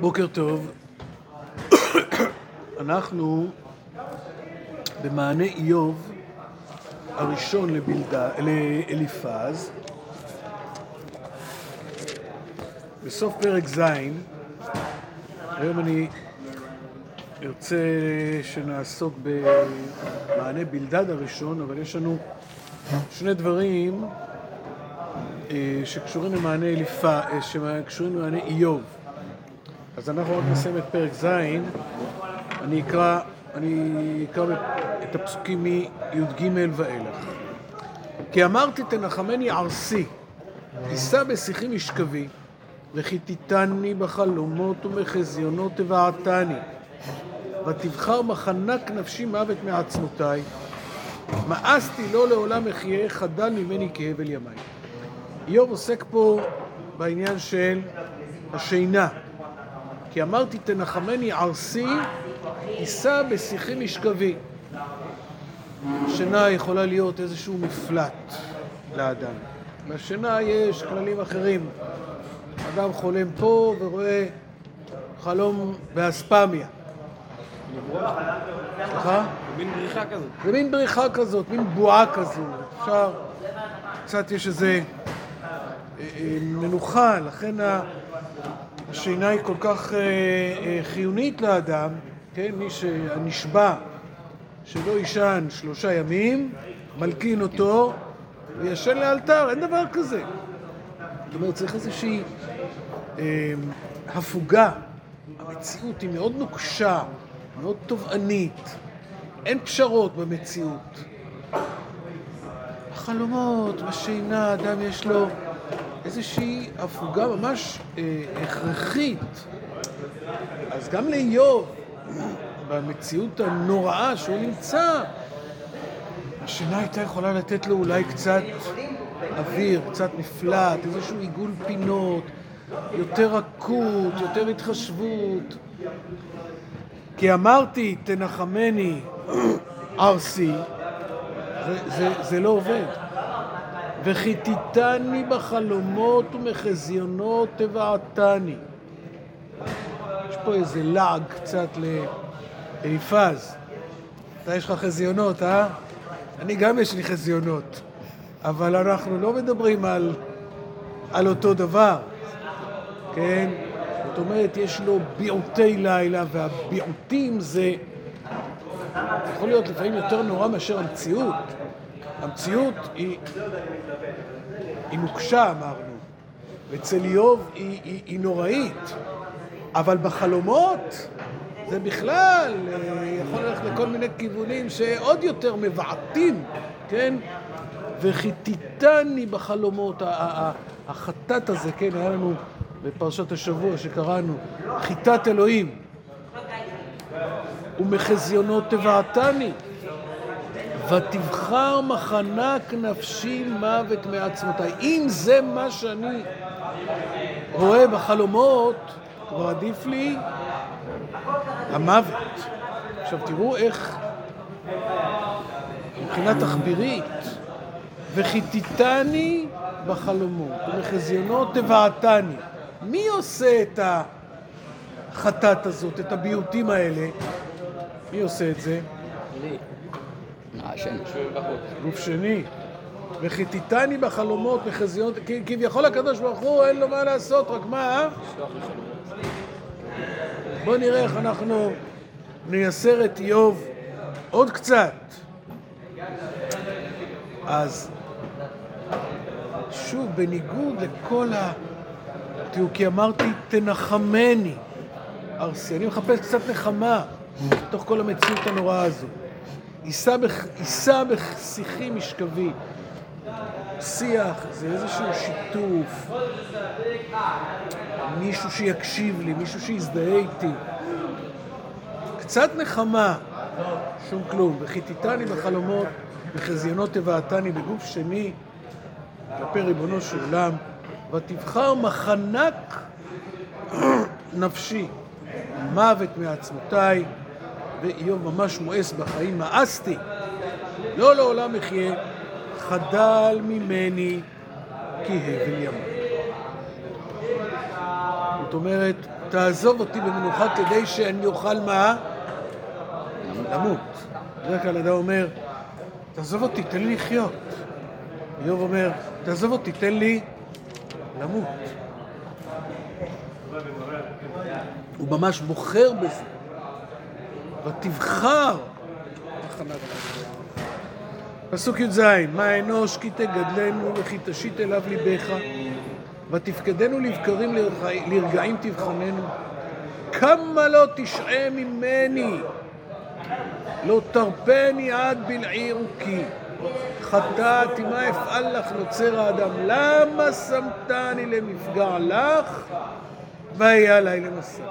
בוקר טוב. אנחנו במענה איוב הראשון לבלדה, לאליפז, בסוף פרק ז', היום אני ארצה שנעסוק במענה בלדד הראשון, אבל יש לנו שני דברים אה, שקשורים למענה אליפה, אה, שקשורים למענה איוב. אז אנחנו רק נסיים את פרק ז', אני אקרא, אני אקרא את הפסוקים מי"ג ואילך. כי אמרתי תנחמני ערסי, יישא בשיחי משכבי, וכיתתני בחלומות ומחזיונות תבעתני, ותבחר מחנק נפשי מוות מעצמותיי, מאסתי לא לעולם אחיה, חדל ממני כהבל ימיי. איוב עוסק פה בעניין של השינה. כי אמרתי תנחמני ערסי, יישא בשיחי משכבי. שינה יכולה להיות איזשהו מפלט לאדם. בשינה יש כללים אחרים. אדם חולם פה ורואה חלום באספמיה. סליחה? זה מין בריחה כזאת. זה מין בריחה כזאת, מין בועה כזאת. אפשר, קצת יש איזה אה, אה, מנוחה, לכן השינה היא כל כך אה, חיונית לאדם, כן? מי שנשבע שלא יישן שלושה ימים, מלקין אותו וישן לאלתר, אין דבר כזה. זאת אומרת, צריך איזושהי אה, הפוגה. המציאות היא מאוד נוקשה, מאוד תובענית, אין פשרות במציאות. החלומות, בשינה, אדם יש לו איזושהי הפוגה ממש אה, הכרחית. אז גם לאיוב, במציאות הנוראה שהוא נמצא, השינה הייתה יכולה לתת לו אולי קצת אוויר, קצת מפלט, איזשהו עיגול פינות, יותר רכות, יותר התחשבות. כי אמרתי, תנחמני ארסי, זה, זה, זה לא עובד. וכיתתני בחלומות ומחזיונות תבעתני. יש פה איזה לעג קצת לאליפז. אתה יש לך חזיונות, אה? אני גם יש לי חזיונות. אבל אנחנו לא מדברים על, על אותו דבר, כן? זאת אומרת, יש לו ביעוטי לילה, והביעוטים זה יכול להיות לפעמים יותר נורא מאשר המציאות. המציאות היא, היא נוקשה, אמרנו, ואצל איוב היא, היא, היא נוראית, אבל בחלומות זה בכלל אה, יכול ללכת לכל מיני כיוונים שעוד יותר מבעטים, כן? וכיתתני בחלומות, החטאת הזה, כן, היה לנו בפרשת השבוע שקראנו, חיטת אלוהים. ומחזיונות תבעתני. ותבחר מחנק נפשי מוות מעצמותיי. אם זה מה שאני רואה בחלומות, כבר עדיף לי המוות. עכשיו תראו איך מבחינה תחבירית, וכיתתני בחלומות, ומחזיונות תבעתני. מי עושה את החטאת הזאת, את הביוטים האלה? מי עושה את זה? השני. גוף שני. וכיתתני בחלומות מחזיות, כביכול הקדוש ברוך הוא אין לו מה לעשות, רק מה? בואו נראה איך אנחנו נייסר את איוב עוד קצת. אז שוב, בניגוד לכל ה... תראו, כי אמרתי, תנחמני, ארסי. אני מחפש קצת נחמה בתוך כל המציאות הנוראה הזו. יישא בשיחי משכבי. שיח זה איזשהו שיתוף, מישהו שיקשיב לי, מישהו שיזדהה איתי. קצת נחמה, שום כלום. וכיתתני בחלומות, וחזיונות תבעתני בגוף שני, כלפי ריבונו של עולם, ותבחר מחנק נפשי, מוות מעצמותיי. ואיוב ממש מואס בחיים, מאסתי, לא לעולם אחיה, חדל ממני כי הבל ימי. זאת אומרת, תעזוב אותי במנוחה כדי שאני אוכל מה? למות. בדרך כלל אדם אומר, תעזוב אותי, תן לי לחיות. איוב אומר, תעזוב אותי, תן לי למות. הוא ממש בוחר בזה. ותבחר. פסוק י"ז: מה אנוש כי תגדלנו וכי תשית אליו ליבך ותפקדנו לבקרים לרגעים תבחננו. כמה לא תשעה ממני? לא תרפני עד בלעי רוקי חטאתי מה אפעל לך נוצר האדם? למה שמתני למפגע לך? והיה עלי למסע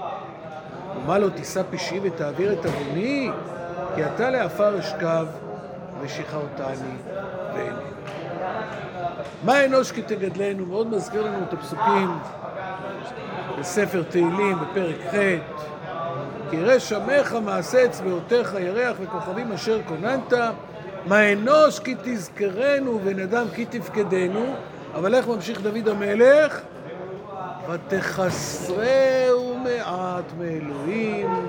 ומה לא תישא פשעי ותעביר את עווני כי אתה לעפר אשכב ושחררתני ואינני. מה אנוש כי תגדלנו? מאוד מזכיר לנו את הפסוקים בספר תהילים בפרק ח' כי ירא שמך מעשה אצבעותיך ירח וכוכבים אשר כוננת מה אנוש כי תזכרנו ונדם כי תפקדנו אבל איך ממשיך דוד המלך? ותחסרהו מעט מאלוהים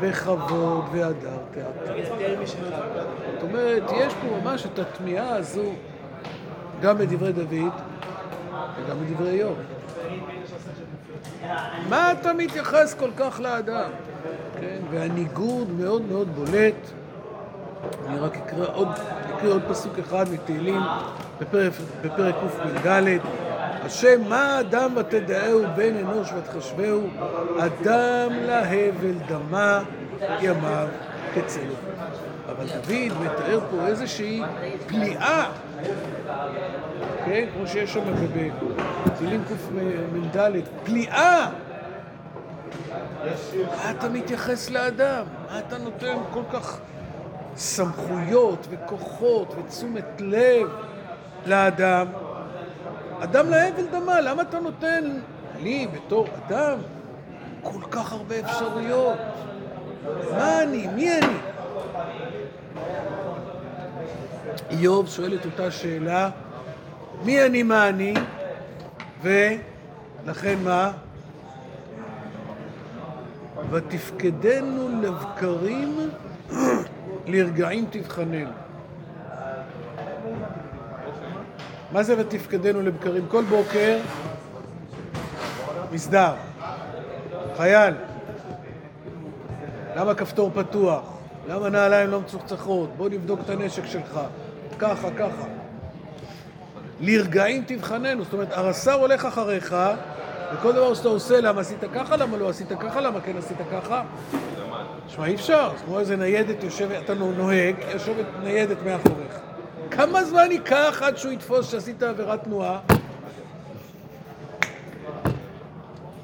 וכבוד והדר תעתר. זאת אומרת, יש פה ממש את התמיהה הזו גם בדברי דוד וגם בדברי איוב. מה אתה מתייחס כל כך לאדם? כן? והניגוד מאוד מאוד בולט. אני רק אקרא עוד, אקרא עוד פסוק אחד מתהילים בפרק, בפרק קפ"ד. השם מה אדם ותדעהו בן אנוש ותחשבהו אדם להבל דמה ימיו כצלו. אבל דוד מתאר פה איזושהי פליאה, כן? כמו שיש שם בתהילים קמ"ד, פליאה. מה אתה מתייחס לאדם? מה אתה נותן כל כך סמכויות וכוחות ותשומת לב לאדם? אדם להבל דמה, למה אתה נותן לי בתור אדם כל כך הרבה אפשרויות? מה אני? מי אני? איוב שואל את אותה שאלה, מי אני, מה אני, ולכן מה? ותפקדנו לבקרים לרגעים תבחננו. מה זה ותפקדנו לבקרים? כל בוקר מסדר, חייל, למה כפתור פתוח? למה נעליים לא מצוחצחות? בוא נבדוק את הנשק שלך. ככה, ככה. לרגעים תבחננו, זאת אומרת, הרס"ר הולך אחריך, וכל דבר שאתה עושה, למה עשית ככה, למה לא עשית ככה, למה כן עשית ככה? תשמע, אי אפשר, כמו איזה ניידת יושבת, אתה נוהג, יושבת ניידת מאחוריך. כמה זמן ייקח עד שהוא יתפוס שעשית עבירת תנועה?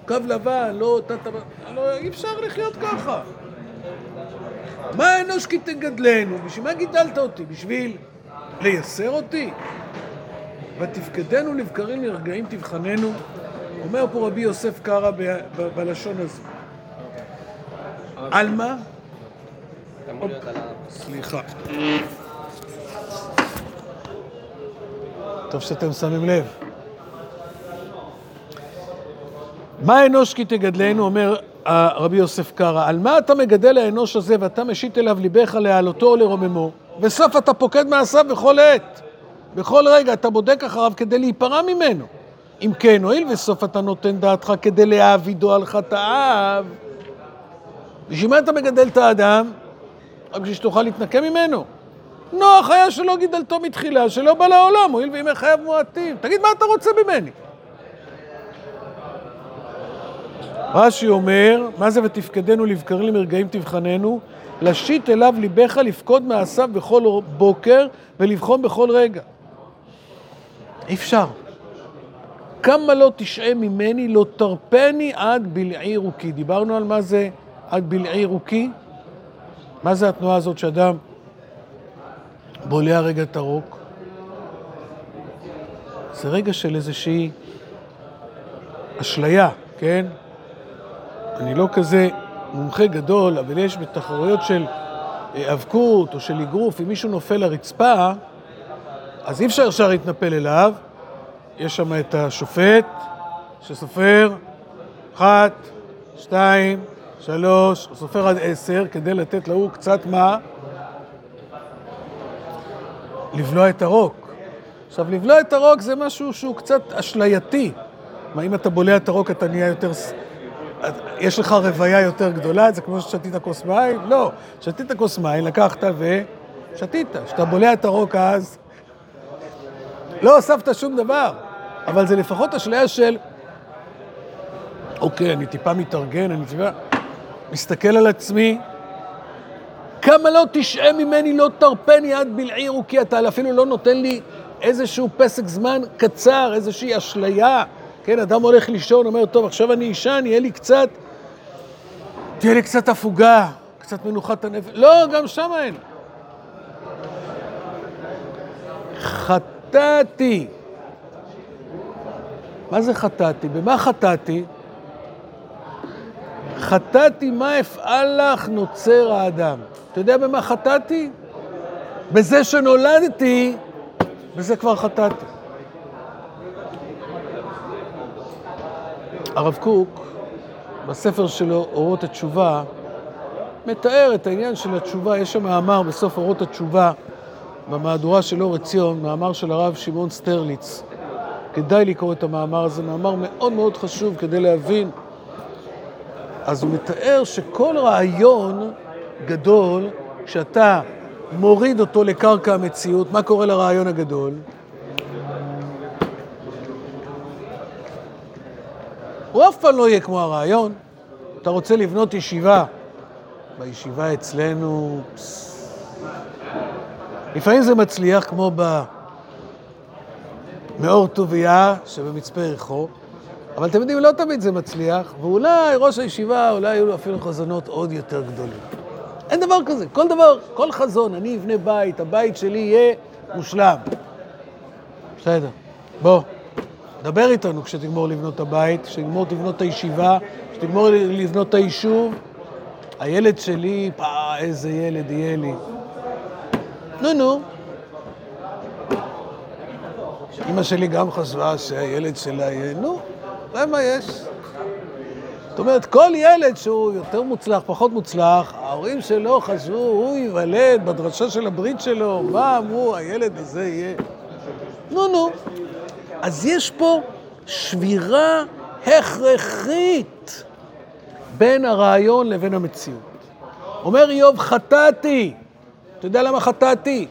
קו לבן, לא, תת... לא, אי אפשר לחיות ככה. מה אנוש כי תגדלנו? בשביל מה גידלת אותי? בשביל לייסר אותי? ותפקדנו לבקרים לרגעים תבחננו. אומר פה רבי יוסף קרא בלשון הזו. על מה? סליחה. טוב שאתם שמים לב. מה אנוש כי תגדלנו, אומר רבי יוסף קרא, על מה אתה מגדל האנוש הזה ואתה משית אליו ליבך להעלותו או לרוממו, וסוף אתה פוקד מעשיו בכל עת. בכל רגע אתה בודק אחריו כדי להיפרע ממנו. אם כן, הואיל וסוף אתה נותן דעתך כדי להעבידו על חטאיו, בשביל מה אתה מגדל את האדם? רק בשביל שתוכל להתנקם ממנו. נוח היה שלא גידלתו מתחילה, שלא בא לעולם, הואיל וימי חייו מועטים. תגיד, מה אתה רוצה ממני? רש"י אומר, מה זה ותפקדנו לבקרים למרגעים תבחננו? להשית אליו ליבך לפקוד מעשיו בכל בוקר ולבחון בכל רגע. אי אפשר. כמה לא תשעה ממני, לא תרפני עד בלעי רוקי. דיברנו על מה זה עד בלעי רוקי? מה זה התנועה הזאת שאדם בולע רגע את הרוק? זה רגע של איזושהי אשליה, כן? אני לא כזה מומחה גדול, אבל יש בתחרויות של האבקות או של אגרוף, אם מישהו נופל לרצפה, אז אי אפשר ישר להתנפל אליו. יש שם את השופט שסופר אחת, שתיים, שלוש, סופר עד עשר, כדי לתת להוא קצת מה? לבלוע את הרוק. עכשיו, לבלוע את הרוק זה משהו שהוא קצת אשלייתי. מה, אם אתה בולע את הרוק אתה נהיה יותר... יש לך רוויה יותר גדולה? זה כמו ששתית כוס מים? לא. שתית כוס מים, לקחת ושתית. כשאתה בולע את הרוק אז... לא הוספת שום דבר, אבל זה לפחות אשליה של... אוקיי, אני טיפה מתארגן, אני טיפה... מסתכל על עצמי, כמה לא תשעה ממני לא תרפני עד בלעירו, כי אתה אפילו לא נותן לי איזשהו פסק זמן קצר, איזושהי אשליה. כן, אדם הולך לישון, אומר, טוב, עכשיו אני אשן, יהיה לי קצת, תהיה לי קצת הפוגה, קצת מנוחת הנפש. לא, גם שם אין. חטאתי. מה זה חטאתי? במה חטאתי? חטאתי, מה אפעל לך נוצר האדם. אתה יודע במה חטאתי? בזה שנולדתי, בזה כבר חטאתי. הרב קוק, בספר שלו, אורות התשובה, מתאר את העניין של התשובה. יש שם מאמר בסוף אורות התשובה, במהדורה של אור עציון, מאמר של הרב שמעון סטרליץ. כדאי לקרוא את המאמר הזה, מאמר מאוד מאוד חשוב כדי להבין. אז הוא מתאר שכל רעיון גדול, כשאתה מוריד אותו לקרקע המציאות, מה קורה לרעיון הגדול? הוא אף פעם לא יהיה כמו הרעיון. אתה רוצה לבנות ישיבה, בישיבה אצלנו, לפעמים זה מצליח, כמו במאור טוביה שבמצפה יריחו, אבל אתם יודעים, לא תמיד זה מצליח, ואולי ראש הישיבה, אולי היו לו אפילו חזונות עוד יותר גדולים. אין דבר כזה, כל דבר, כל חזון, אני אבנה בית, הבית שלי יהיה מושלם. בסדר, בוא. דבר איתנו כשתגמור לבנות את הבית, כשתגמור לבנות את הישיבה, כשתגמור לבנות את היישוב. הילד שלי, פאה, איזה ילד יהיה לי. נו, נו. אמא שלי גם חשבה שהילד שלה יהיה, נו, ראה מה יש. זאת אומרת, כל ילד שהוא יותר מוצלח, פחות מוצלח, ההורים שלו חשבו, הוא ייוולד בדרשה של הברית שלו, מה אמרו, הילד הזה יהיה. נו, נו. אז יש פה שבירה הכרחית בין הרעיון לבין המציאות. אומר איוב, חטאתי. אתה יודע למה חטאתי?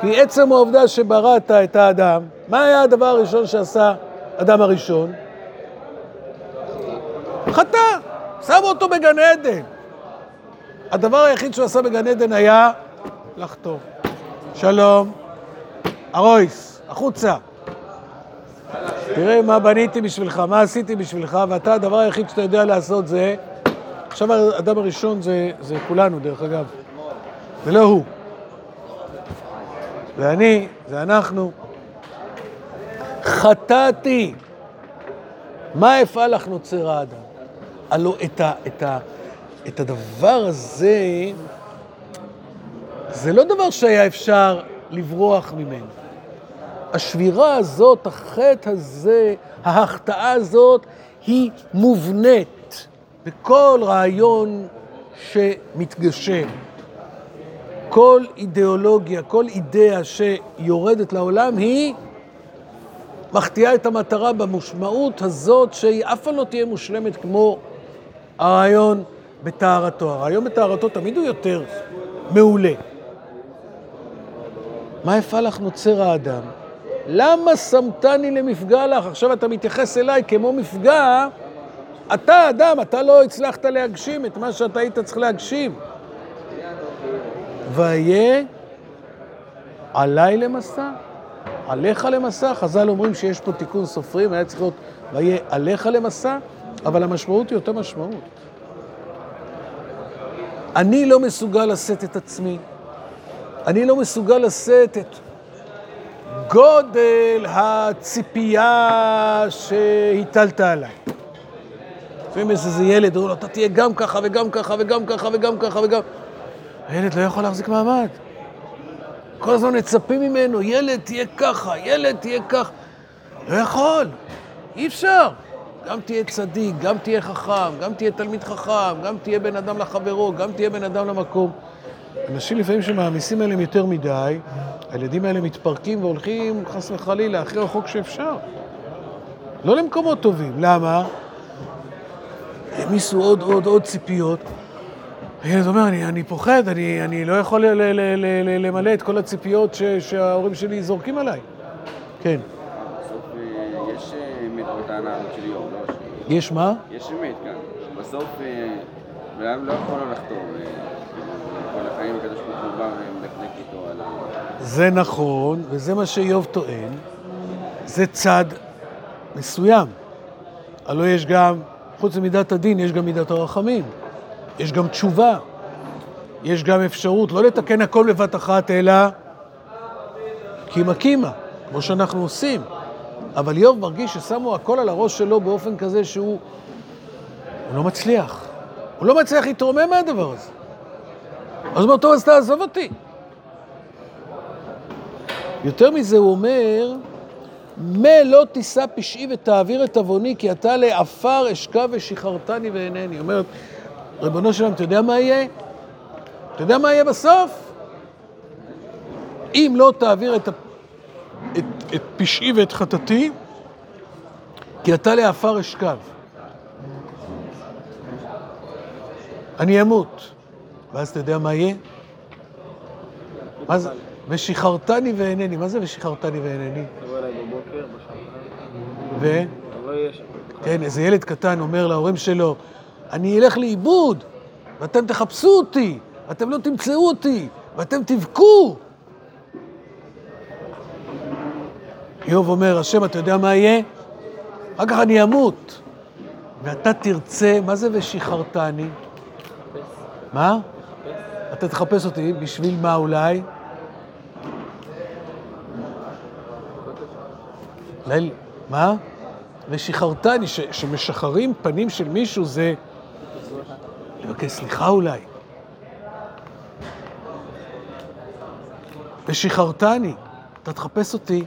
כי עצם העובדה שבראת את האדם, מה היה הדבר הראשון שעשה אדם הראשון? חטא, שמו אותו בגן עדן. הדבר היחיד שהוא עשה בגן עדן היה לחטוא. שלום, ארויס, החוצה. תראה מה בניתי בשבילך, מה עשיתי בשבילך, ואתה, הדבר היחיד שאתה יודע לעשות זה... עכשיו האדם הראשון זה, זה כולנו, דרך אגב. זה לא הוא. זה אני, זה אנחנו. חטאתי. מה אפעל לך נוצר האדם? הלוא את, ה, את, ה, את הדבר הזה, זה לא דבר שהיה אפשר לברוח ממנו. השבירה הזאת, החטא הזה, ההחטאה הזאת, היא מובנית בכל רעיון שמתגשם. כל אידיאולוגיה, כל אידאה שיורדת לעולם היא מחטיאה את המטרה במשמעות הזאת שהיא אף פעם לא תהיה מושלמת כמו הרעיון בטהרתו. הרעיון בטהרתו תמיד הוא יותר מעולה. מה יפה לך נוצר האדם? למה שמתני למפגע לך? עכשיו אתה מתייחס אליי כמו מפגע, אתה אדם, אתה לא הצלחת להגשים את מה שאתה היית צריך להגשים. והיה עליי למסע, עליך למסע. חז"ל אומרים שיש פה תיקון סופרים, היה צריך להיות והיה עליך למסע, אבל המשמעות היא אותה משמעות. אני לא מסוגל לשאת את עצמי, אני לא מסוגל לשאת את גודל הציפייה שהטלת עליי. לפעמים יש איזה ילד, אומרים לו, אתה תהיה גם ככה וגם ככה וגם ככה וגם ככה וגם... הילד לא יכול להחזיק מעמד. כל הזמן מצפים ממנו, ילד תהיה ככה, ילד תהיה ככה. לא יכול, אי אפשר. גם תהיה צדיק, גם תהיה חכם, גם תהיה תלמיד חכם, גם תהיה בן אדם לחברו, גם תהיה בן אדם למקום. אנשים לפעמים שמעמיסים עליהם יותר מדי, הילדים האלה מתפרקים והולכים, חס וחלילה, הכי רחוק שאפשר. לא למקומות טובים. למה? העמיסו עוד, עוד, עוד ציפיות. הילד אומר, אני, אני פוחד, אני, אני לא יכול למלא את כל הציפיות שההורים שלי זורקים עליי. כן. בסוף אה, יש אה, אמת בטענה הזאת של איוב, לא? ש- יש מה? יש אמת כאן. בסוף, אה, בן אדם לא יכול לא לחתום. אה, כל החיים הקדוש ברוך הוא בא ומדקדק איתו על ה... זה נכון, וזה מה שאיוב טוען. זה צד מסוים. הלוא יש גם, חוץ ממידת הדין, יש גם מידת הרחמים. יש גם תשובה. יש גם אפשרות לא לתקן הכל בבת אחת, אלא קימה קימה, כמו שאנחנו עושים. אבל איוב מרגיש ששמו הכל על הראש שלו באופן כזה שהוא הוא לא מצליח. הוא לא מצליח להתרומם מהדבר הזה. אז הוא אומר, טוב, אז תעזוב אותי. יותר מזה, הוא אומר, מה לא תישא פשעי ותעביר את עווני, כי אתה לעפר אשכב ושחררתני ואינני. אומרת, ריבונו שלם, אתה יודע מה יהיה? אתה יודע מה יהיה בסוף? אם לא תעביר את, את, את פשעי ואת חטאתי, כי אתה לעפר אשכב. אני אמות. ואז אתה יודע מה יהיה? מה זה? ושחררתני ואינני. מה זה ושחררתני ואינני? ו... כן, איזה ילד קטן אומר להורים שלו, אני אלך לאיבוד, ואתם תחפשו אותי, אתם לא תמצאו אותי, ואתם תבכו. איוב אומר, השם, אתה יודע מה יהיה? אחר כך אני אמות. ואתה תרצה, מה זה ושחררתני? מה? אתה תחפש אותי, בשביל מה אולי? מה? ושחררתני, ש- שמשחררים פנים של מישהו זה לבקש סליחה אולי. ושחררתני, אתה תחפש אותי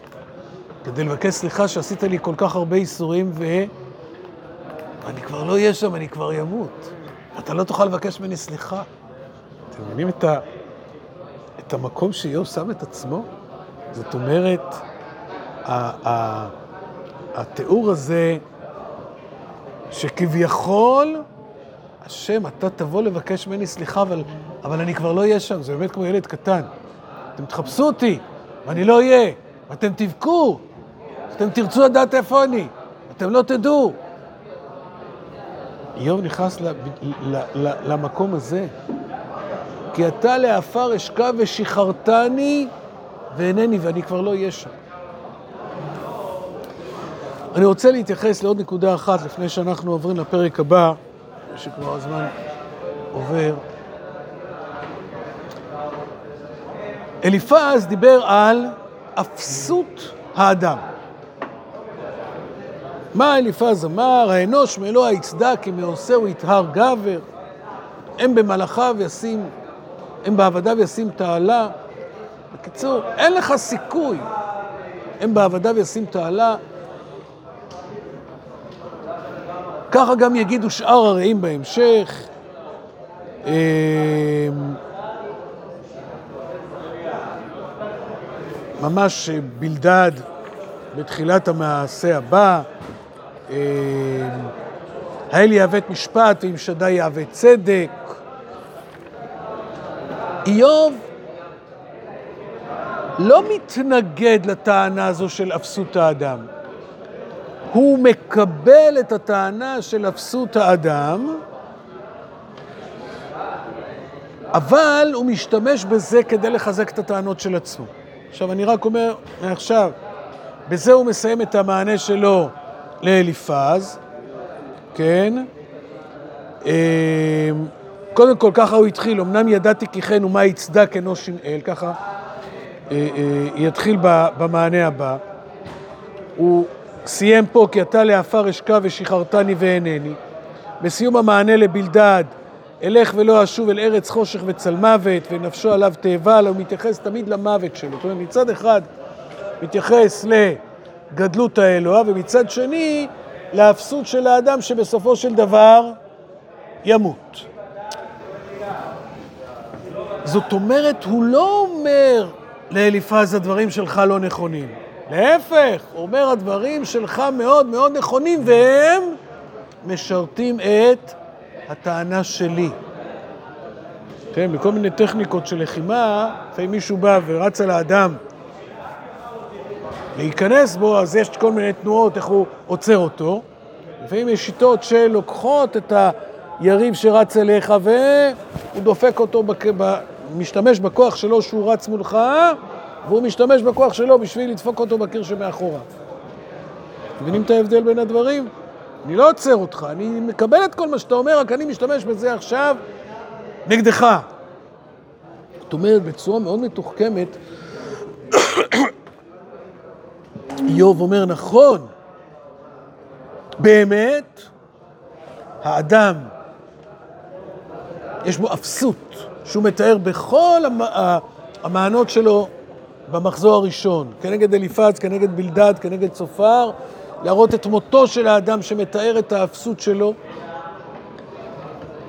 כדי לבקש סליחה שעשית לי כל כך הרבה איסורים. ואני כבר לא אהיה שם, אני כבר אמות. אתה לא תוכל לבקש ממני סליחה. אתם מבינים את, ה... את המקום שאיוב שם את עצמו? זאת אומרת, ה... ה... התיאור הזה, שכביכול, השם, אתה תבוא לבקש ממני סליחה, אבל, אבל אני כבר לא אהיה שם, זה באמת כמו ילד קטן. אתם תחפשו אותי, ואני לא אהיה, ואתם תבכו, אתם תרצו לדעת איפה אני, אתם לא תדעו. איוב נכנס למקום הזה. כי אתה לעפר אשכב ושחררתני ואינני, ואני כבר לא אהיה שם. אני רוצה להתייחס לעוד נקודה אחת לפני שאנחנו עוברים לפרק הבא, שכבר הזמן עובר. אליפז דיבר על אפסות האדם. מה אליפז אמר? האנוש מאלוה יצדק, כי מעושהו יטהר גבר. הם במלאכיו ישים, הם בעבדיו ישים תעלה. בקיצור, אין לך סיכוי. הם בעבדיו ישים תעלה. ככה גם יגידו שאר הרעים בהמשך. אמ, ממש בלדד בתחילת המעשה הבא. אמ, האל יעוות משפט ועם שדי יעוות צדק. איוב לא מתנגד לטענה הזו של אפסות האדם. הוא מקבל את הטענה של אפסות האדם, אבל הוא משתמש בזה כדי לחזק את הטענות של עצמו. עכשיו, אני רק אומר מעכשיו, בזה הוא מסיים את המענה שלו לאליפז, כן? אמ, קודם כל, ככה הוא התחיל, אמנם ידעתי כי כן ומה יצדק אינו שנאל, ככה אה, אה, יתחיל במענה הבא. הוא סיים פה, כי אתה לעפר אשכב ושחררתני ואינני. בסיום המענה לבלדד, אלך ולא אשוב אל ארץ חושך וצלמוות, ונפשו עליו תאבל, הוא מתייחס תמיד למוות שלו. זאת אומרת, מצד אחד מתייחס לגדלות האלוה, ומצד שני לאפסות של האדם שבסופו של דבר ימות. זאת אומרת, הוא לא אומר לאליפז, הדברים שלך לא נכונים. להפך, הוא אומר, הדברים שלך מאוד מאוד נכונים, והם משרתים את הטענה שלי. כן, בכל מיני טכניקות של לחימה, לפעמים מישהו בא ורץ על האדם להיכנס בו, אז יש כל מיני תנועות, איך הוא עוצר אותו. לפעמים יש שיטות שלוקחות את היריב שרץ אליך והוא דופק אותו, בק... ב... משתמש בכוח שלו שהוא רץ מולך, והוא משתמש בכוח שלו בשביל לדפוק אותו בקיר שמאחורה. מבינים את ההבדל בין הדברים? אני לא עוצר אותך, אני מקבל את כל מה שאתה אומר, רק אני משתמש בזה עכשיו נגדך. זאת אומרת, בצורה מאוד מתוחכמת, איוב אומר, נכון, באמת, האדם, יש בו אפסות, שהוא מתאר בכל המענות שלו במחזור הראשון, כנגד אליפז, כנגד בלדד, כנגד צופר, להראות את מותו של האדם שמתאר את האפסות שלו,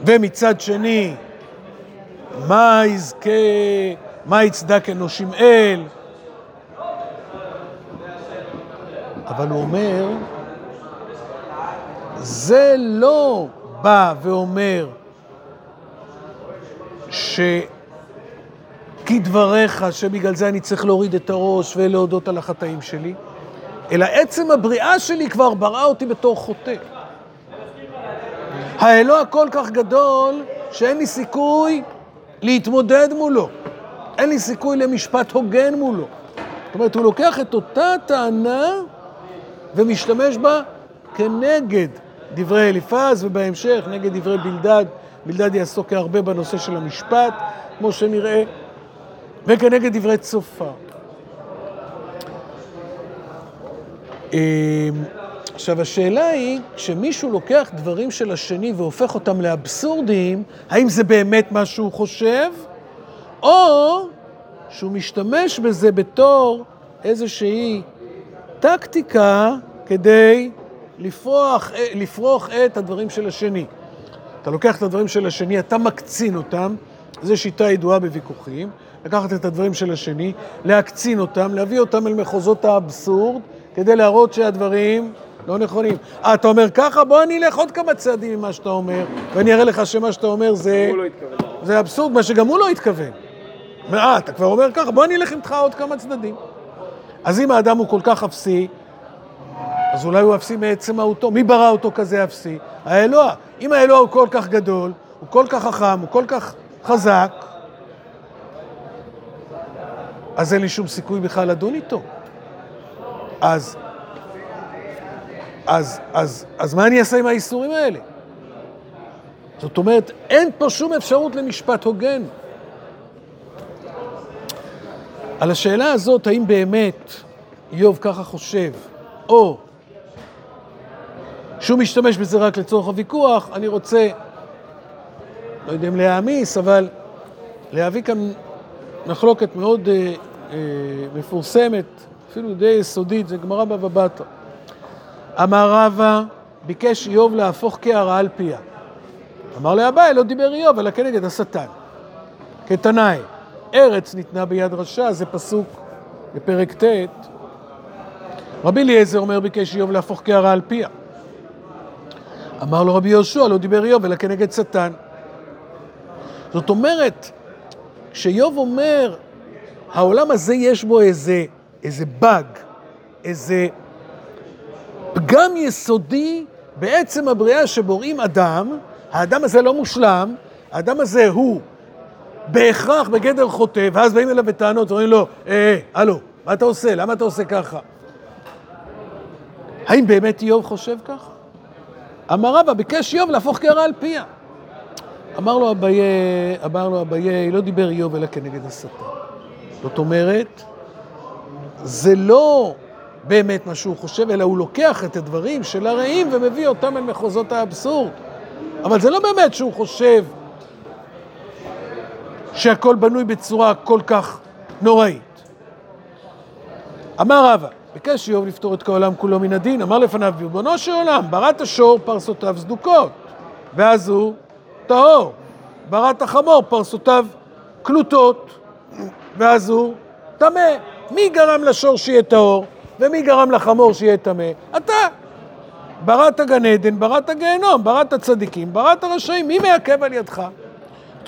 ומצד שני, מה יזכה, מה יצדק אנושים אל, אבל הוא אומר, זה לא בא ואומר שכדבריך, שבגלל זה אני צריך להוריד את הראש ולהודות על החטאים שלי, אלא עצם הבריאה שלי כבר בראה אותי בתור חוטא. האלוה כל כך גדול, שאין לי סיכוי להתמודד מולו. אין לי סיכוי למשפט הוגן מולו. זאת אומרת, הוא לוקח את אותה טענה ומשתמש בה כנגד דברי אליפז, ובהמשך נגד דברי בלדד. בלדד יעסוק הרבה בנושא של המשפט, כמו שנראה, וכנגד דברי צופה. אמ, עכשיו, השאלה היא, כשמישהו לוקח דברים של השני והופך אותם לאבסורדיים, האם זה באמת מה שהוא חושב, או שהוא משתמש בזה בתור איזושהי טקטיקה כדי לפרוח, לפרוח את הדברים של השני. אתה לוקח את הדברים של השני, אתה מקצין אותם, זו שיטה ידועה בוויכוחים, לקחת את הדברים של השני, להקצין אותם, להביא אותם אל מחוזות האבסורד, כדי להראות שהדברים לא נכונים. אה, אתה אומר ככה? בוא אני אלך עוד כמה צעדים ממה שאתה אומר, ואני אראה לך שמה שאתה אומר זה... לא זה אבסורד, מה שגם הוא לא התכוון. אה, אתה כבר אומר ככה? בוא אני אלך איתך עוד כמה צדדים. אז אם האדם הוא כל כך אפסי, אז אולי הוא אפסי מעצם מהותו. מי ברא אותו כזה אפסי? האלוה. אם האלוה הוא כל כך גדול, הוא כל כך חכם, הוא כל כך חזק, אז אין לי שום סיכוי בכלל לדון איתו. אז, אז, אז, אז מה אני אעשה עם האיסורים האלה? זאת אומרת, אין פה שום אפשרות למשפט הוגן. על השאלה הזאת, האם באמת איוב ככה חושב, או שהוא משתמש בזה רק לצורך הוויכוח, אני רוצה, לא יודע אם להעמיס, אבל להביא כאן מחלוקת מאוד אה, אה, מפורסמת, אפילו די יסודית, זה גמרא בבא בתרא. אמר רבא, ביקש איוב להפוך קערה על פיה. אמר לאביי, לא דיבר איוב, אלא כנגד השטן. כתנאי, ארץ ניתנה ביד רשע, זה פסוק בפרק ט'. רבי אליעזר אומר, ביקש איוב להפוך קערה על פיה. אמר לו רבי יהושע, לא דיבר איוב, אלא כנגד שטן. זאת אומרת, כשאיוב אומר, העולם הזה יש בו איזה, איזה באג, איזה פגם יסודי בעצם הבריאה שבוראים אדם, האדם הזה לא מושלם, האדם הזה הוא בהכרח בגדר חוטא, ואז באים אליו בטענות, אומרים לו, אה, הלו, מה אתה עושה? למה אתה עושה ככה? האם באמת איוב חושב ככה? אמר רבא, ביקש איוב להפוך קערה על פיה. אמר לו אביי, אמר לו אביי, לא דיבר איוב אלא כנגד השטן. זאת אומרת, זה לא באמת מה שהוא חושב, אלא הוא לוקח את הדברים של הרעים ומביא אותם אל מחוזות האבסורד. אבל זה לא באמת שהוא חושב שהכל בנוי בצורה כל כך נוראית. אמר רבא, ביקש איוב לפתור את כל העולם כולו מן הדין, אמר לפניו, ריבונו של עולם, בראת השור, פרסותיו סדוקות, ואז הוא טהור. בראת החמור, פרסותיו קלוטות, ואז הוא טמא. מי גרם לשור שיהיה טהור, ומי גרם לחמור שיהיה טמא? אתה. בראת גן עדן, בראת גיהנום, בראת צדיקים, בראת רשעים, מי מעכב על ידך?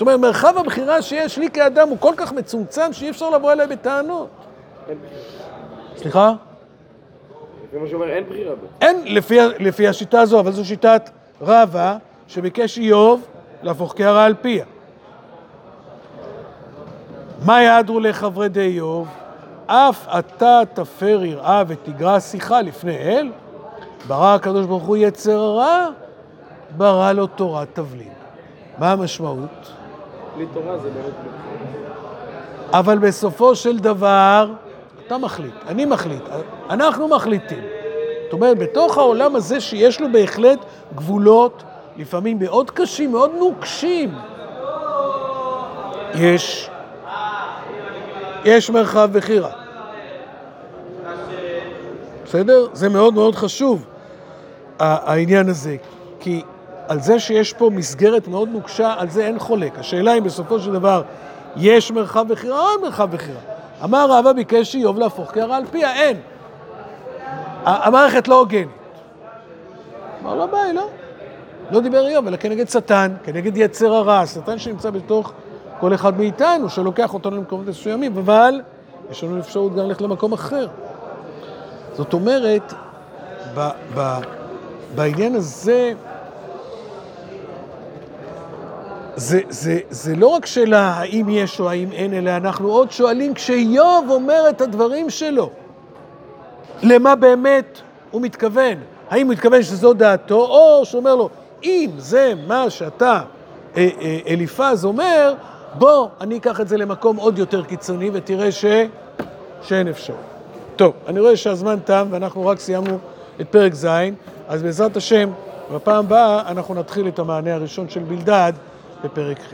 זאת אומרת, מרחב הבחירה שיש לי כאדם הוא כל כך מצומצם שאי אפשר לבוא אליי בטענות. סליחה? לפי מה שאומר, אין בחירה. אין, לפי, לפי השיטה הזו, אבל זו שיטת רבא, שביקש איוב להפוך קערה על פיה. מה יעדרו לחברי די איוב? אף אתה תפר יראה ותגרע שיחה לפני אל? ברא הקדוש ברוך הוא יצר הרע, ברא לו תורת תבלין. מה המשמעות? בלי תורה זה באמת בלי אבל בסופו של דבר, אתה מחליט, אני מחליט, אנחנו מחליטים. זאת אומרת, בתוך העולם הזה שיש לו בהחלט גבולות, לפעמים מאוד קשים, מאוד נוקשים, יש, יש מרחב בחירה. בסדר? זה מאוד מאוד חשוב, העניין הזה. כי על זה שיש פה מסגרת מאוד נוקשה, על זה אין חולק. השאלה אם בסופו של דבר יש מרחב בחירה או אין מרחב בחירה. אמר רבא ביקש איוב להפוך קערה על פיה, אין. המערכת לא הוגנת. אמר לו ביי, לא. לא דיבר איוב, אלא כנגד שטן, כנגד יצר הרע, שטן שנמצא בתוך כל אחד מאיתנו, שלוקח אותנו למקומות מסוימים, אבל יש לנו אפשרות גם ללכת למקום אחר. זאת אומרת, ב, ב, בעניין הזה, זה, זה, זה לא רק שאלה האם יש או האם אין, אלא אנחנו עוד שואלים כשאיוב אומר את הדברים שלו, למה באמת הוא מתכוון? האם הוא מתכוון שזו דעתו, או שהוא אומר לו, אם זה מה שאתה, אה, אה, אליפז אומר, בוא, אני אקח את זה למקום עוד יותר קיצוני ותראה ש... שאין אפשרות. טוב, אני רואה שהזמן תם ואנחנו רק סיימנו את פרק ז', אז בעזרת השם, בפעם הבאה אנחנו נתחיל את המענה הראשון של בלדד בפרק ח'.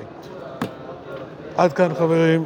עד כאן חברים.